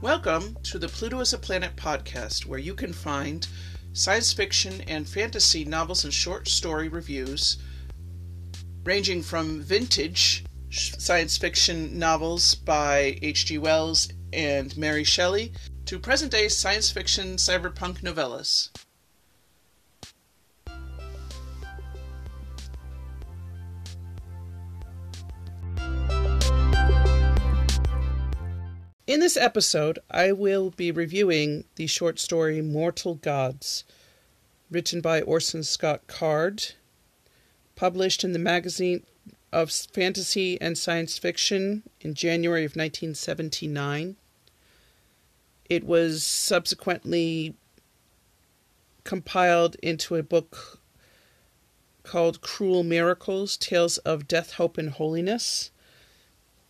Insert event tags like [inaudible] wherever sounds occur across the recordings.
Welcome to the Pluto is a Planet podcast, where you can find science fiction and fantasy novels and short story reviews, ranging from vintage science fiction novels by H.G. Wells and Mary Shelley to present day science fiction cyberpunk novellas. In this episode, I will be reviewing the short story Mortal Gods, written by Orson Scott Card, published in the magazine of fantasy and science fiction in January of 1979. It was subsequently compiled into a book called Cruel Miracles Tales of Death, Hope, and Holiness,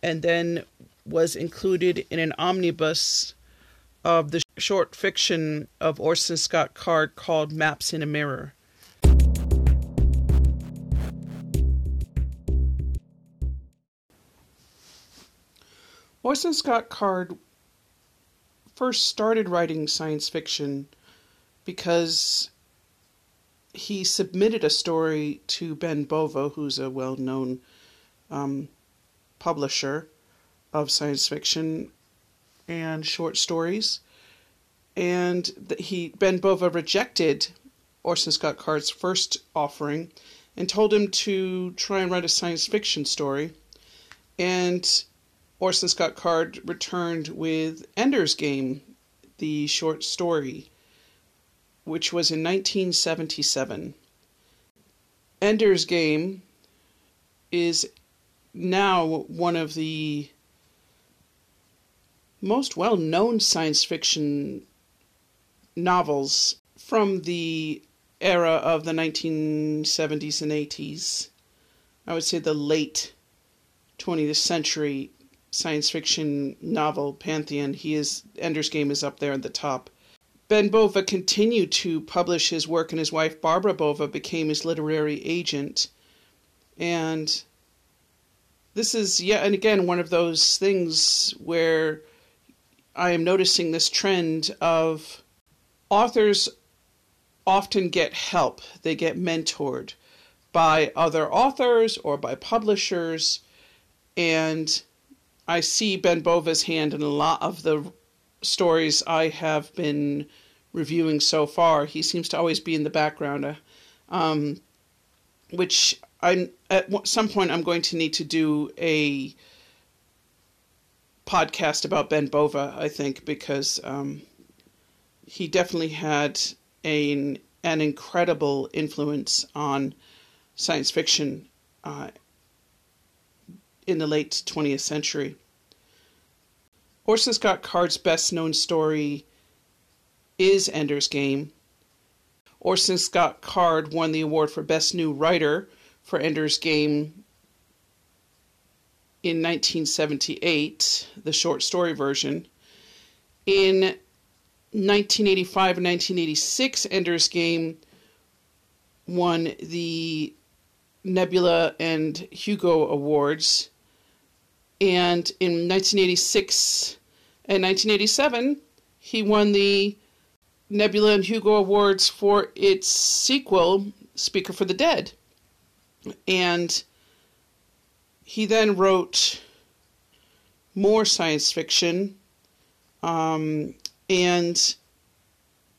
and then was included in an omnibus of the short fiction of Orson Scott Card called Maps in a Mirror. Orson Scott Card first started writing science fiction because he submitted a story to Ben Bova, who's a well known um, publisher of science fiction and short stories. And he Ben Bova rejected Orson Scott Card's first offering and told him to try and write a science fiction story. And Orson Scott Card returned with Ender's Game, the short story, which was in 1977. Ender's Game is now one of the most well known science fiction novels from the era of the 1970s and 80s. I would say the late 20th century science fiction novel pantheon, he is Ender's Game is up there at the top. Ben Bova continued to publish his work, and his wife Barbara Bova became his literary agent. And this is yet and again one of those things where I am noticing this trend of authors often get help, they get mentored by other authors or by publishers, and I see Ben Bova's hand in a lot of the stories I have been reviewing so far. He seems to always be in the background, um, which I at some point I'm going to need to do a podcast about Ben Bova. I think because um, he definitely had an an incredible influence on science fiction uh, in the late 20th century. Orson Scott Card's best known story is Ender's Game. Orson Scott Card won the award for Best New Writer for Ender's Game in 1978, the short story version. In 1985 and 1986, Ender's Game won the Nebula and Hugo Awards. And in 1986 and 1987, he won the Nebula and Hugo Awards for its sequel, Speaker for the Dead. And he then wrote more science fiction um, and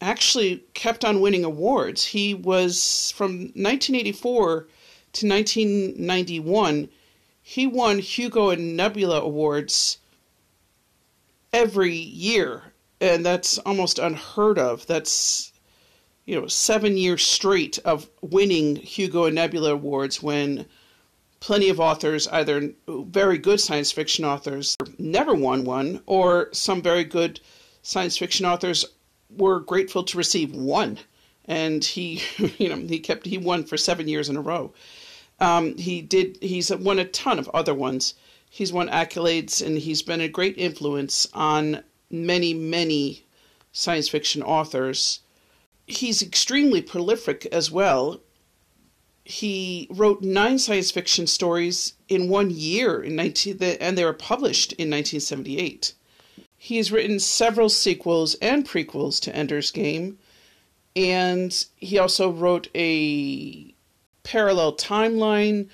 actually kept on winning awards. He was from 1984 to 1991 he won Hugo and Nebula Awards every year, and that's almost unheard of. That's you know seven years straight of winning Hugo and Nebula Awards when plenty of authors, either very good science fiction authors, never won one, or some very good science fiction authors were grateful to receive one. And he, [laughs] you know, he kept he won for seven years in a row. Um, he did. He's won a ton of other ones. He's won accolades, and he's been a great influence on many, many science fiction authors. He's extremely prolific as well. He wrote nine science fiction stories in one year in 19, and they were published in 1978. He has written several sequels and prequels to Ender's Game, and he also wrote a parallel timeline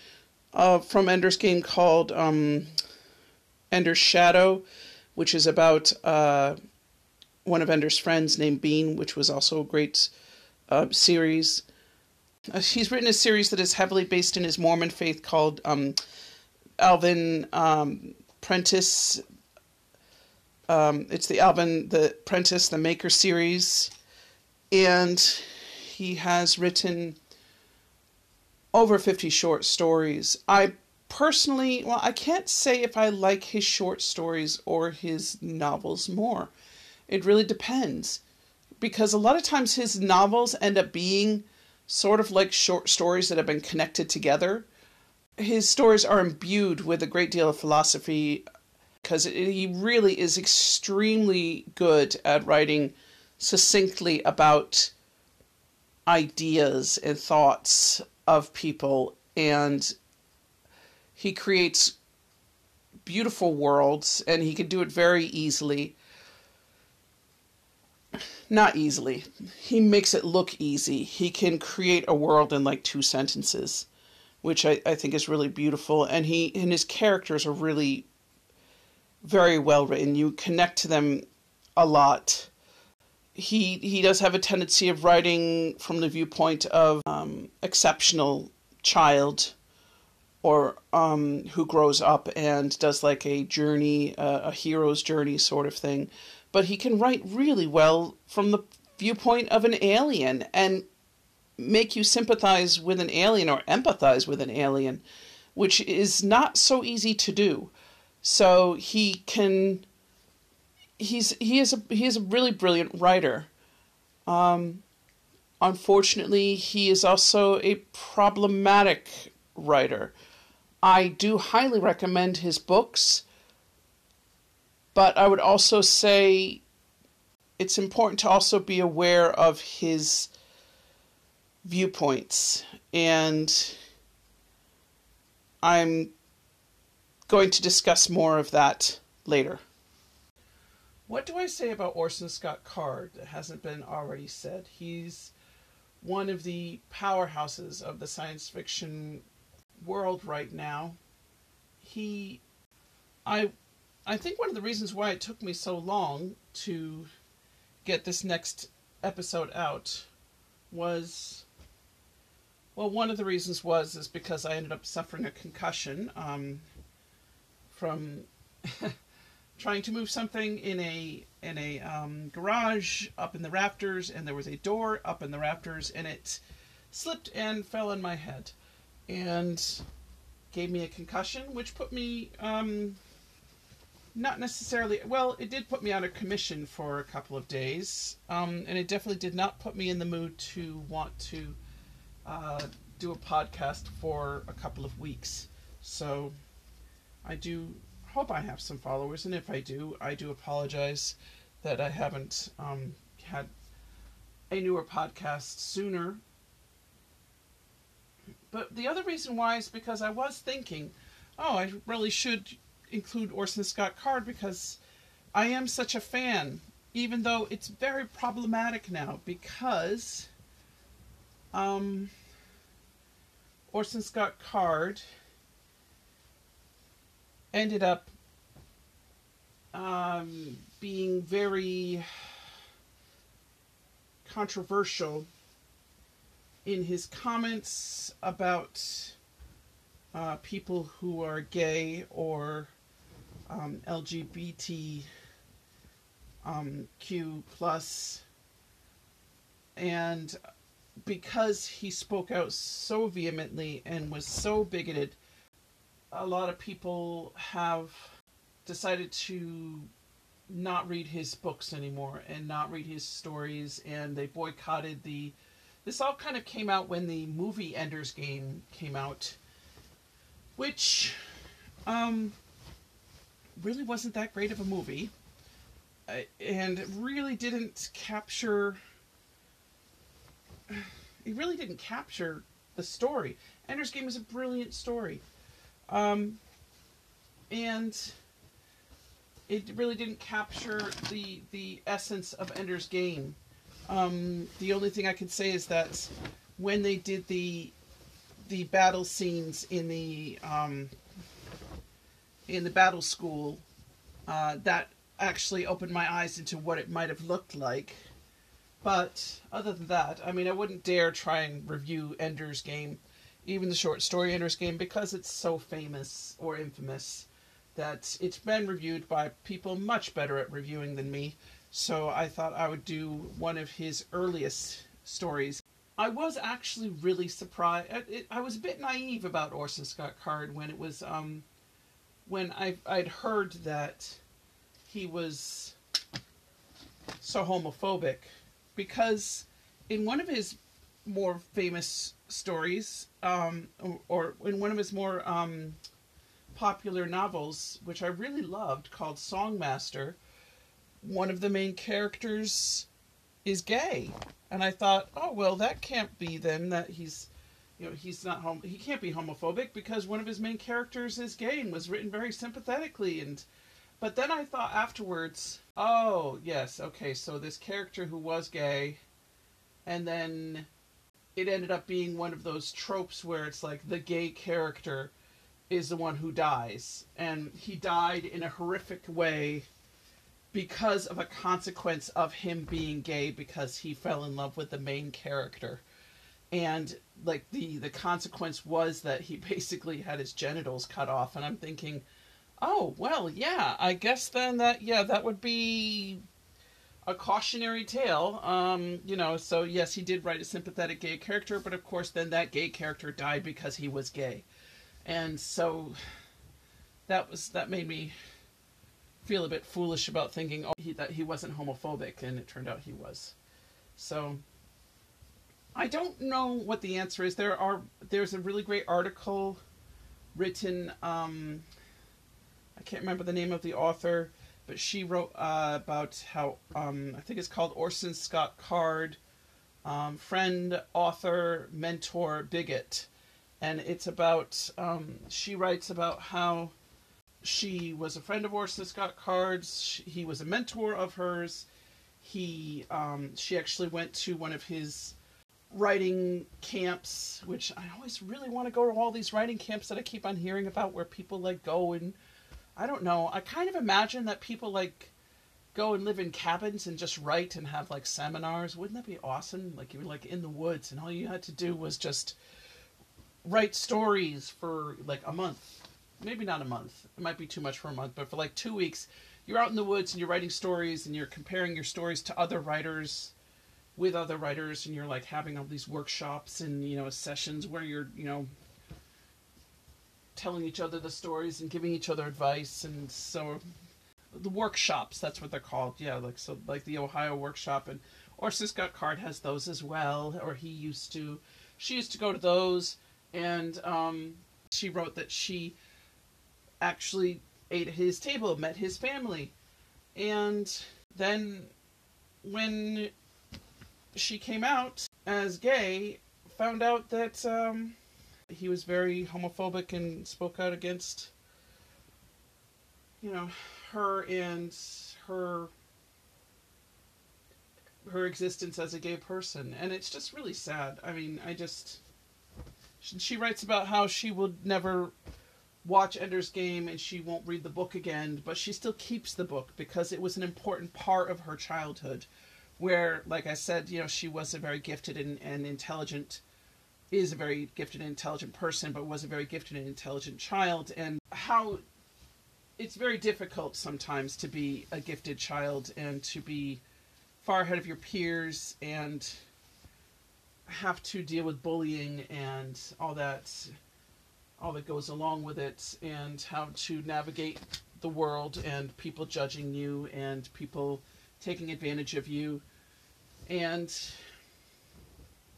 uh, from Ender's Game called um, Ender's Shadow, which is about uh, one of Ender's friends named Bean, which was also a great uh, series. Uh, he's written a series that is heavily based in his Mormon faith called um, Alvin um, Prentice. Um, it's the Alvin the Prentice the Maker series, and he has written over 50 short stories. I personally, well, I can't say if I like his short stories or his novels more. It really depends. Because a lot of times his novels end up being sort of like short stories that have been connected together. His stories are imbued with a great deal of philosophy because he really is extremely good at writing succinctly about ideas and thoughts of people and he creates beautiful worlds and he can do it very easily not easily. He makes it look easy. He can create a world in like two sentences which I, I think is really beautiful. And he and his characters are really very well written. You connect to them a lot. He he does have a tendency of writing from the viewpoint of um, exceptional child or um, who grows up and does like a journey, uh, a hero's journey sort of thing. But he can write really well from the viewpoint of an alien and make you sympathize with an alien or empathize with an alien, which is not so easy to do. So he can he's he is a he is a really brilliant writer. Um, unfortunately, he is also a problematic writer. I do highly recommend his books, but I would also say it's important to also be aware of his viewpoints and I'm going to discuss more of that later. What do I say about Orson Scott Card that hasn't been already said? He's one of the powerhouses of the science fiction world right now. He I I think one of the reasons why it took me so long to get this next episode out was well one of the reasons was is because I ended up suffering a concussion um, from [laughs] trying to move something in a in a um, garage up in the rafters, and there was a door up in the rafters, and it slipped and fell on my head, and gave me a concussion, which put me um, not necessarily well. It did put me on a commission for a couple of days, um, and it definitely did not put me in the mood to want to uh, do a podcast for a couple of weeks. So I do hope I have some followers, and if I do, I do apologize that I haven't um, had a newer podcast sooner. But the other reason why is because I was thinking, oh, I really should include Orson Scott Card because I am such a fan, even though it's very problematic now because um, Orson Scott Card ended up um, being very controversial in his comments about uh, people who are gay or um, LGBT um, plus, and because he spoke out so vehemently and was so bigoted a lot of people have decided to not read his books anymore and not read his stories and they boycotted the this all kind of came out when the movie Ender's Game came out which um really wasn't that great of a movie uh, and really didn't capture it really didn't capture the story Ender's Game is a brilliant story um, and it really didn't capture the the essence of Ender's Game. Um, the only thing I can say is that when they did the the battle scenes in the um, in the battle school, uh, that actually opened my eyes into what it might have looked like. But other than that, I mean, I wouldn't dare try and review Ender's Game, even the short story Ender's Game, because it's so famous or infamous that it's been reviewed by people much better at reviewing than me. So I thought I would do one of his earliest stories. I was actually really surprised. I, was a bit naive about Orson Scott Card when it was um, when I I'd heard that he was so homophobic because in one of his more famous stories, um, or, or, in one of his more um, popular novels, which I really loved, called Songmaster, one of the main characters is gay, and I thought, oh well, that can't be then that he's, you know, he's not home. He can't be homophobic because one of his main characters is gay and was written very sympathetically and. But then I thought afterwards, oh yes, okay, so this character who was gay, and then it ended up being one of those tropes where it's like the gay character is the one who dies, and he died in a horrific way because of a consequence of him being gay because he fell in love with the main character and like the the consequence was that he [laughs] basically had his genitals cut off and i'm thinking oh well yeah i guess then that yeah that would be a cautionary tale um you know so yes he did write a sympathetic gay character but of course then that gay character died because he was gay and so that was that made me feel a bit foolish about thinking oh, he, that he wasn't homophobic, and it turned out he was. So I don't know what the answer is. There are there's a really great article written. Um, I can't remember the name of the author, but she wrote uh, about how um, I think it's called Orson Scott Card, um, friend, author, mentor, bigot, and it's about. Um, she writes about how she was a friend of Orson Scott Card's. He was a mentor of hers. He, um, she actually went to one of his writing camps, which I always really want to go to all these writing camps that I keep on hearing about, where people like go and I don't know. I kind of imagine that people like go and live in cabins and just write and have like seminars. Wouldn't that be awesome? Like you were like in the woods and all you had to do was just write stories for like a month maybe not a month. It might be too much for a month, but for like two weeks, you're out in the woods and you're writing stories and you're comparing your stories to other writers with other writers and you're like having all these workshops and you know sessions where you're you know telling each other the stories and giving each other advice and so the workshops that's what they're called yeah like so like the ohio workshop and Orson Scott Card has those as well or he used to she used to go to those and um, she wrote that she actually ate at his table, met his family. And then when she came out as gay, found out that um, he was very homophobic and spoke out against, you know, her and her her existence as a gay person and it's just really sad i mean i just she writes about how she would never watch Ender's Game and she won't read the book again, but she still keeps the book because it was an important part of her childhood. Where, like I said, you know, she was a very gifted and, and intelligent, is a very gifted and intelligent person, but was a very gifted and intelligent child, and how it's very difficult sometimes to be a gifted child and to be far ahead of your peers and have to deal with bullying and all that all that goes along with it and how to navigate the world and people judging you and people taking advantage of you. And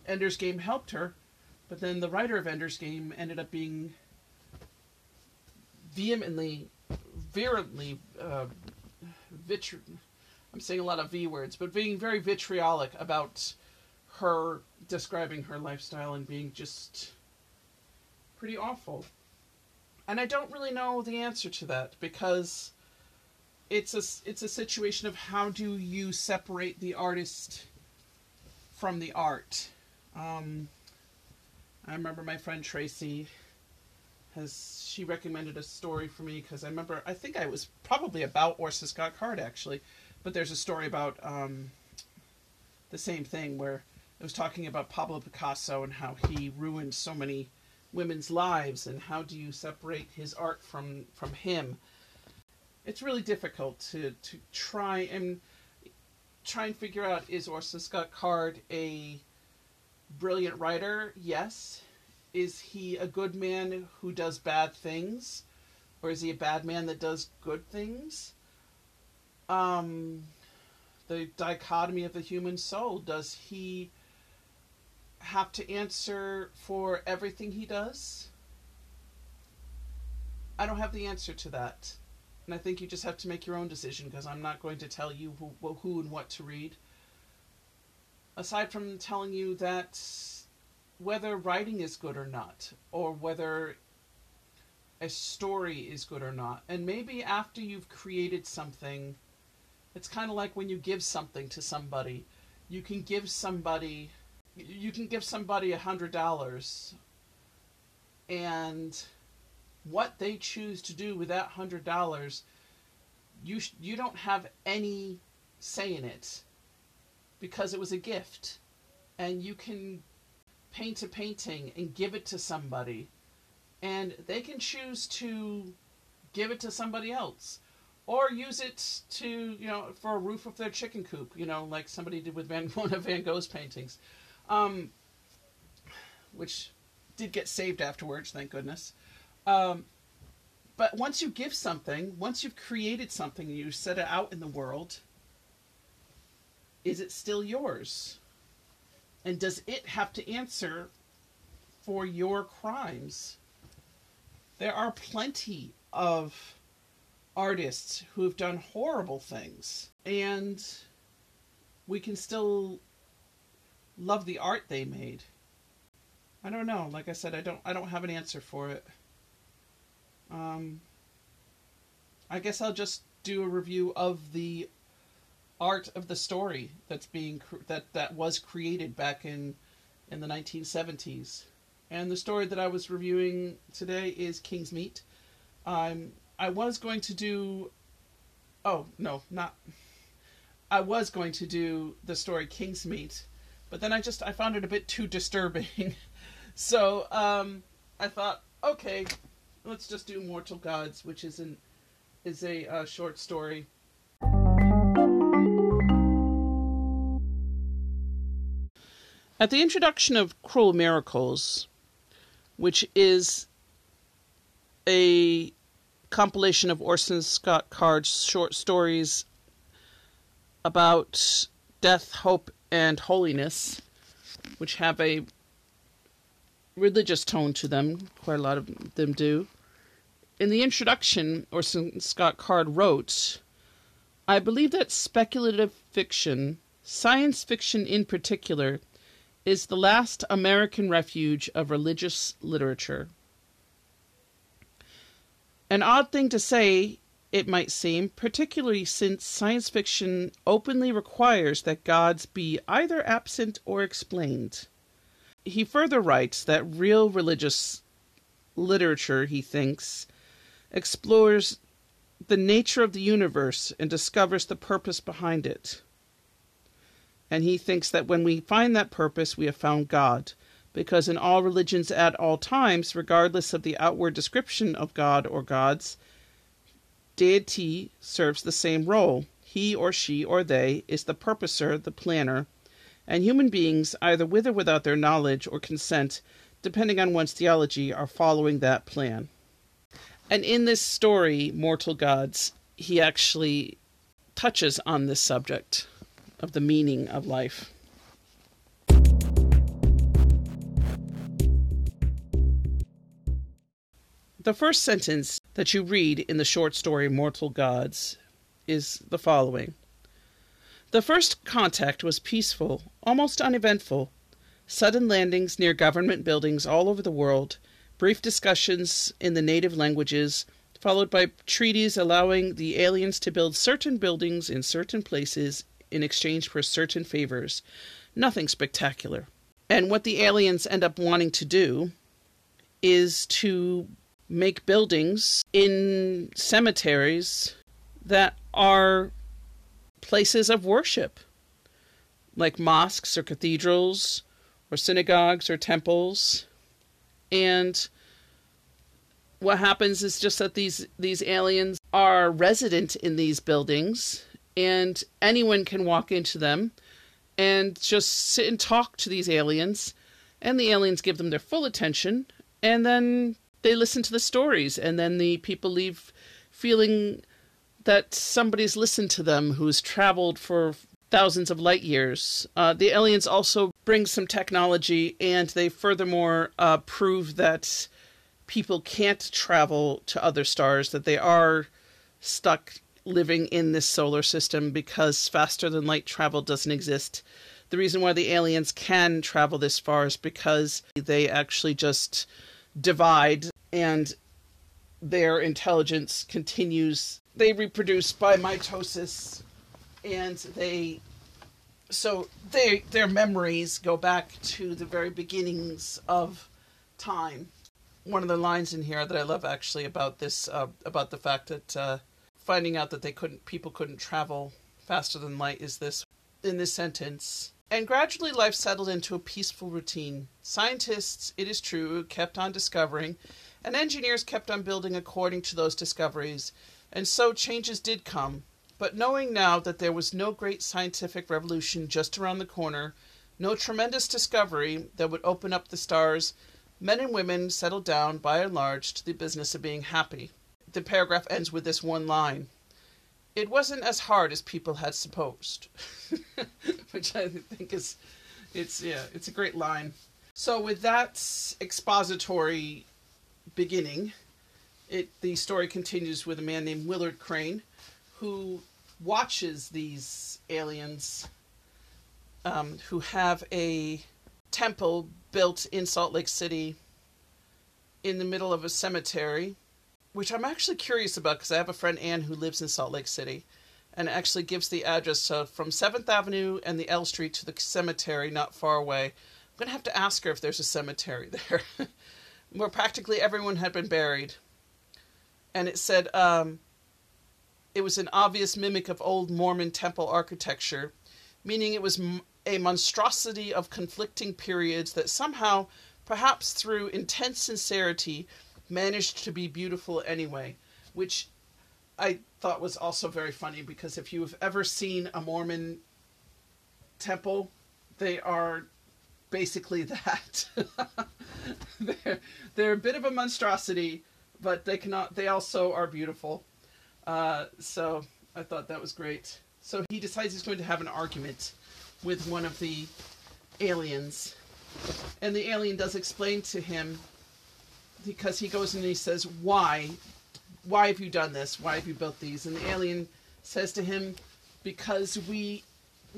Ender's Game helped her, but then the writer of Ender's Game ended up being vehemently, virulently, uh, vitri- I'm saying a lot of V words, but being very vitriolic about her describing her lifestyle and being just pretty awful. And I don't really know the answer to that because it's a it's a situation of how do you separate the artist from the art. Um, I remember my friend Tracy has she recommended a story for me because I remember I think I was probably about Orson Scott Card actually, but there's a story about um, the same thing where it was talking about Pablo Picasso and how he ruined so many women's lives and how do you separate his art from from him it's really difficult to to try and try and figure out is Orson Scott Card a brilliant writer? Yes. Is he a good man who does bad things? Or is he a bad man that does good things? Um, the dichotomy of the human soul. Does he have to answer for everything he does? I don't have the answer to that. And I think you just have to make your own decision because I'm not going to tell you who, who and what to read. Aside from telling you that whether writing is good or not, or whether a story is good or not, and maybe after you've created something, it's kind of like when you give something to somebody. You can give somebody, you can give somebody a hundred dollars, and what they choose to do with that hundred dollars, you sh- you don't have any say in it because it was a gift, and you can paint a painting and give it to somebody, and they can choose to give it to somebody else or use it to you know for a roof of their chicken coop you know like somebody did with van, [laughs] one of van gogh's paintings um, which did get saved afterwards thank goodness um, but once you give something, once you've created something you set it out in the world, is it still yours? And does it have to answer for your crimes? There are plenty of artists who have done horrible things, and we can still love the art they made. I don't know. Like I said, I don't I don't have an answer for it. Um, I guess I'll just do a review of the art of the story that's being that that was created back in in the 1970s. And the story that I was reviewing today is King's Meat. Um, I was going to do, oh no, not. I was going to do the story King's Meat, but then I just I found it a bit too disturbing. [laughs] so um, I thought, okay, let's just do Mortal Gods, which is an is a uh, short story. At the introduction of Cruel Miracles, which is a compilation of Orson Scott Card's short stories about death, hope, and holiness, which have a religious tone to them. Quite a lot of them do in the introduction, Orson Scott Card wrote, I believe that speculative fiction, science fiction in particular, is the last American refuge of religious literature. An odd thing to say, it might seem, particularly since science fiction openly requires that gods be either absent or explained. He further writes that real religious literature, he thinks, explores the nature of the universe and discovers the purpose behind it. And he thinks that when we find that purpose, we have found God, because in all religions at all times, regardless of the outward description of God or gods, deity serves the same role. He or she or they is the purposer, the planner, and human beings, either with or without their knowledge or consent, depending on one's theology, are following that plan. And in this story, Mortal Gods, he actually touches on this subject of the meaning of life. The first sentence that you read in the short story Mortal Gods is the following The first contact was peaceful, almost uneventful. Sudden landings near government buildings all over the world brief discussions in the native languages, followed by treaties allowing the aliens to build certain buildings in certain places in exchange for certain favors. Nothing spectacular. And what the aliens end up wanting to do is to make buildings in cemeteries that are places of worship, like mosques or cathedrals or synagogues or temples. And what happens is just that these these aliens are resident in these buildings and anyone can walk into them and just sit and talk to these aliens and the aliens give them their full attention and then they listen to the stories and then the people leave feeling that somebody's listened to them who's traveled for thousands of light years. Uh, the aliens also bring some technology, and they furthermore uh, prove that people can't travel to other stars, that they are stuck living in this solar system because faster than light travel doesn't exist. The reason why the aliens can travel this far is because they actually just divide and their intelligence continues. They reproduce by mitosis and they so they their memories go back to the very beginnings of time. One of the lines in here that I love actually about this uh, about the fact that uh, finding out that they couldn't people couldn't travel faster than light is this in this sentence. And gradually life settled into a peaceful routine. Scientists, it is true, kept on discovering, and engineers kept on building according to those discoveries, and so changes did come. But knowing now that there was no great scientific revolution just around the corner, no tremendous discovery that would open up the stars, men and women settled down by and large to the business of being happy. The paragraph ends with this one line It wasn't as hard as people had supposed. [laughs] Which I think is it's yeah, it's a great line. So with that expository beginning, it the story continues with a man named Willard Crane who watches these aliens um, who have a temple built in Salt Lake City in the middle of a cemetery, which I'm actually curious about because I have a friend Anne who lives in Salt Lake City and actually gives the address uh, from 7th Avenue and the L Street to the cemetery not far away. I'm going to have to ask her if there's a cemetery [laughs] there where practically everyone had been buried. And it said, um, it was an obvious mimic of old Mormon temple architecture, meaning it was a monstrosity of conflicting periods that somehow, perhaps through intense sincerity, managed to be beautiful anyway, which I thought was also very funny because if you have ever seen a Mormon temple, they are basically [laughs] that. they're, they're a bit of a monstrosity, but they cannot. They also are beautiful. Uh, so I thought that was great. So he decides he's going to have an argument with one of the aliens. And the alien does explain to him because he goes and he says, Why? Why have you done this? Why have you built these? And the alien says to him, Because we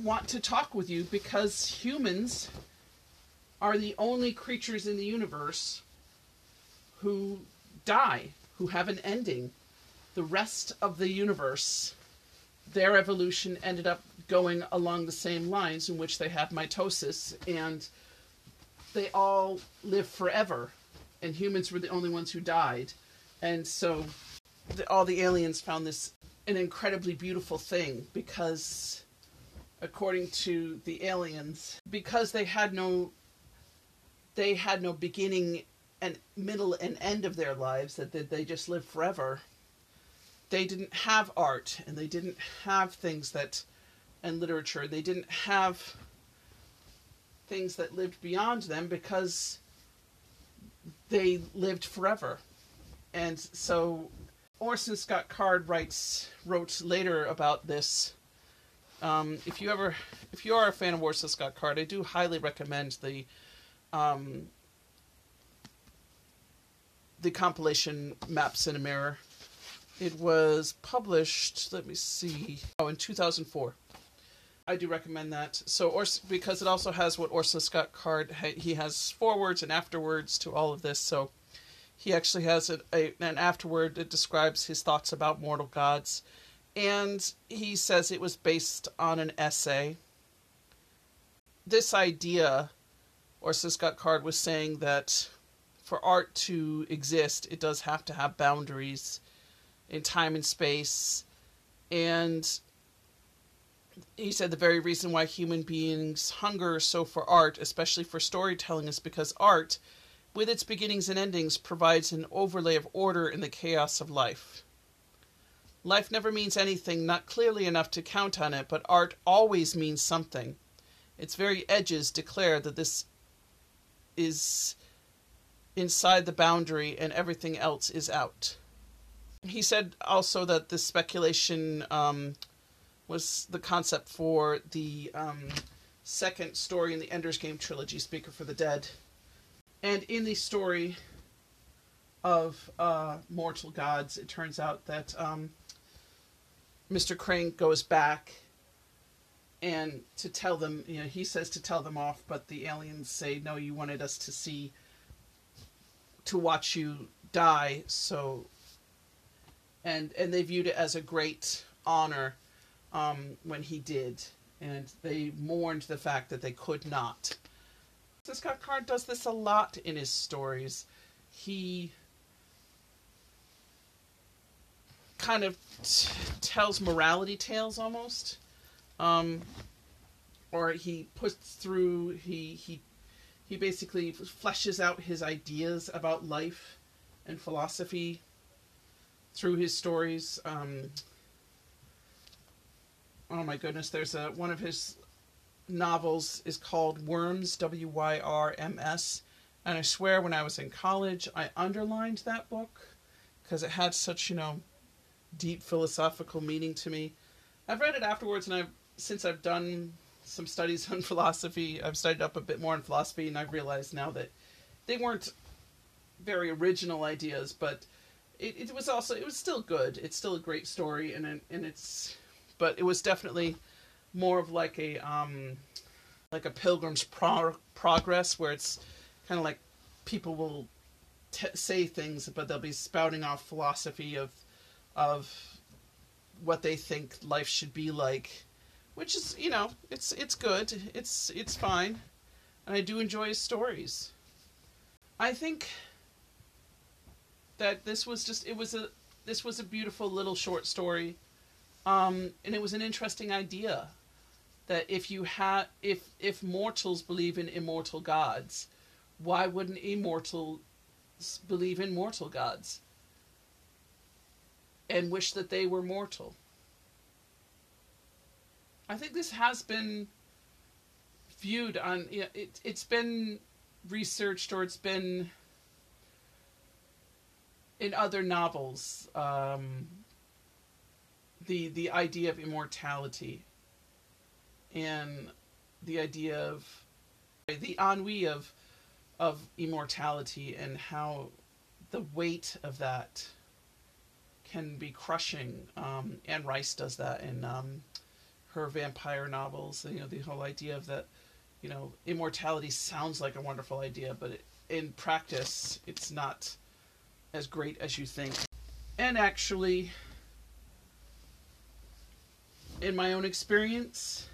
want to talk with you, because humans are the only creatures in the universe who die, who have an ending the rest of the universe, their evolution ended up going along the same lines in which they have mitosis and they all live forever and humans were the only ones who died. And so the, all the aliens found this an incredibly beautiful thing because according to the aliens because they had no they had no beginning and middle and end of their lives that they just lived forever they didn't have art and they didn't have things that and literature they didn't have things that lived beyond them because they lived forever. And so orson scott card writes wrote later about this. Um, if you ever if you are a fan of orson scott card i do highly recommend the um, the compilation maps in a mirror it was published, let me see, oh, in 2004. I do recommend that. So, Ors- because it also has what Orson Scott Card, he has forwards and afterwards to all of this. So, he actually has a, a, an afterword that describes his thoughts about mortal gods. And he says it was based on an essay. This idea, Orson Scott Card was saying that for art to exist, it does have to have boundaries in time and space. And he said the very reason why human beings hunger so for art, especially for storytelling, is because art with its beginnings and endings, provides an overlay of order in the chaos of life. Life never means anything, not clearly enough to count on it, but art always means something. Its very edges declare that this is inside the boundary and everything else is out. He said also that this speculation um, was the concept for the um, second story in the Ender's Game trilogy, Speaker for the Dead. And in the story of uh, Mortal Gods, it turns out that um, Mr. Crane goes back and to tell them, you know, he says to tell them off, but the aliens say, no, you wanted us to see, to watch you die, so. And, and they viewed it as a great honor um, when he did, and they mourned the fact that they could not. Scott Card does this a lot in his stories. He kind of t- tells morality tales almost, um, or he puts through he he he basically fleshes out his ideas about life and philosophy through his stories. Um, oh my goodness, there's a one of his novels is called Wyrms, W Y R M S. And I swear when I was in college, I underlined that book because it had such, you know, deep philosophical meaning to me. I've read it afterwards, and I've since I've done some studies [laughs] on philosophy, I've studied up a bit more on philosophy, and I've realized now that they weren't very original ideas, but it, it was also it was still good. It's still a great story, and and it's, but it was definitely more of like a um, like a Pilgrim's pro- Progress, where it's kind of like people will t- say things, but they'll be spouting off philosophy of of what they think life should be like, which is you know it's it's good, it's it's fine, and I do enjoy his stories. I think that this was just it was a this was a beautiful little short story um, and it was an interesting idea that if you had if if mortals believe in immortal gods, why wouldn't immortals believe in mortal gods and wish that they were mortal? I think this has been viewed on you know, it it's been researched or it's been in other novels um, the the idea of immortality and the idea of the ennui of of immortality and how the weight of that can be crushing. Um, Anne Rice does that in um, her vampire novels. You know, the whole idea of that, you know, immortality sounds like a wonderful idea, but it, in practice, it's not as great as you think. And actually, in my own experience,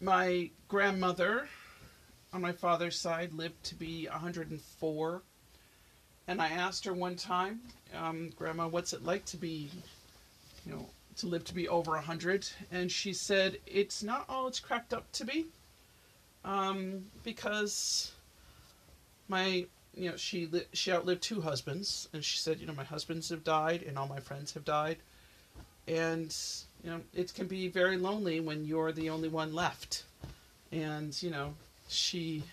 my grandmother on my father's side lived to be 104. And I asked her one time, um, Grandma, what's it like to be, you know, to live to be over 100? And she said, it's not all it's cracked up to be. Um, because my, you know, she, li- she outlived two husbands. And she said, you know, my husbands have died and all my friends have died. And you know, it can be very lonely when you're the only one left. And, you know, she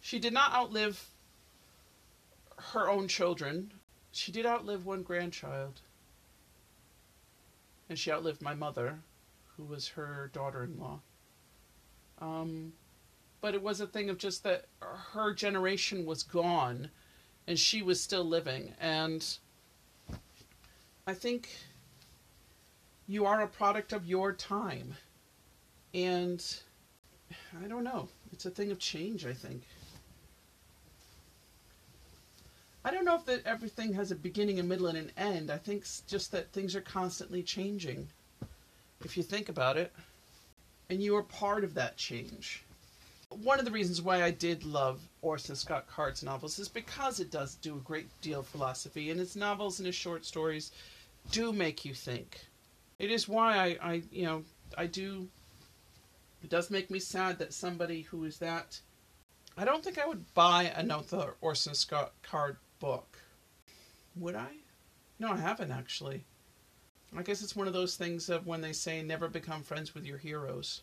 she did not outlive her own children. She did outlive one grandchild. And she outlived my mother, who was her daughter-in-law. Um, but it was a thing of just that her generation was gone and she was still living and I think you are a product of your time. And I don't know. It's a thing of change, I think. I don't know if that everything has a beginning, a middle, and an end. I think it's just that things are constantly changing. If you think about it, and you are part of that change. One of the reasons why I did love Orson Scott Card's novels is because it does do a great deal of philosophy, and his novels and his short stories do make you think. It is why I, I you know, I do. It does make me sad that somebody who is that. I don't think I would buy another Orson Scott Card book. Would I? No, I haven't actually. I guess it's one of those things of when they say never become friends with your heroes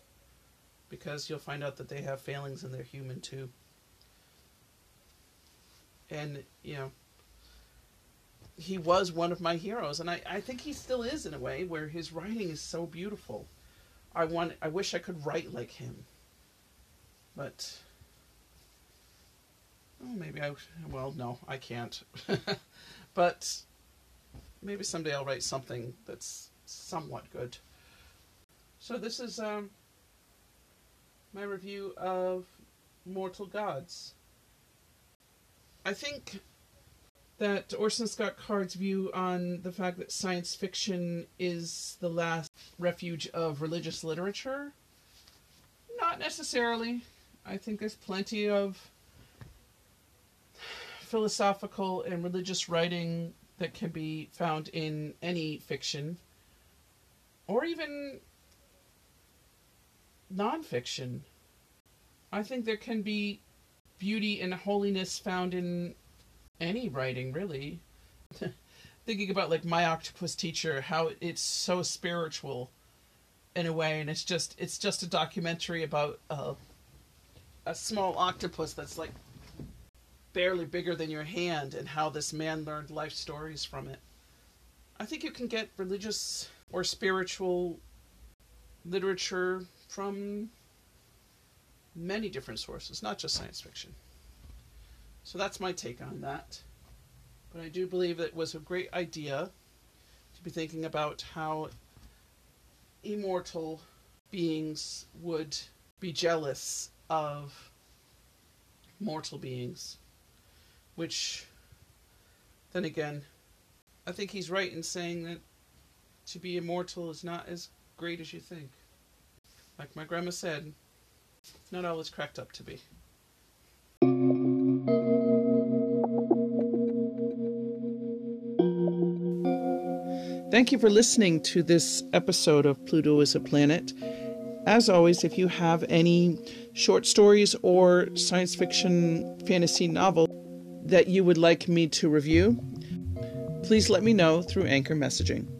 because you'll find out that they have failings and they're human too. And, you know, he was one of my heroes, and I, I think he still is in a way where his writing is so beautiful. I want I wish I could write like him. But oh, maybe I well no, I can't. [laughs] but maybe someday I'll write something that's somewhat good. So this is um, my review of Mortal Gods. I think that Orson Scott Card's view on the fact that science fiction is the last refuge of religious literature, not necessarily. I think there's plenty of philosophical and religious writing that can be found in any fiction or even nonfiction. I think there can be beauty and holiness found in any writing really. [laughs] Thinking about like my octopus teacher, how it's so spiritual in a way, and it's just it's just a documentary about a a small octopus that's like barely bigger than your hand, and how this man learned life stories from it. I think you can get religious or spiritual literature from many different sources, not just science fiction. So that's my take on that. But I do believe it was a great idea to be thinking about how immortal beings would be jealous of mortal beings. Which, then again, I think he's right in saying that to be immortal is not as great as you think. Like my grandma said, it's not all it's cracked up to be. Thank you for listening to this episode of Pluto is a Planet. As always, if you have any short stories or science fiction fantasy novel that you would like me to review, please let me know through Anchor messaging.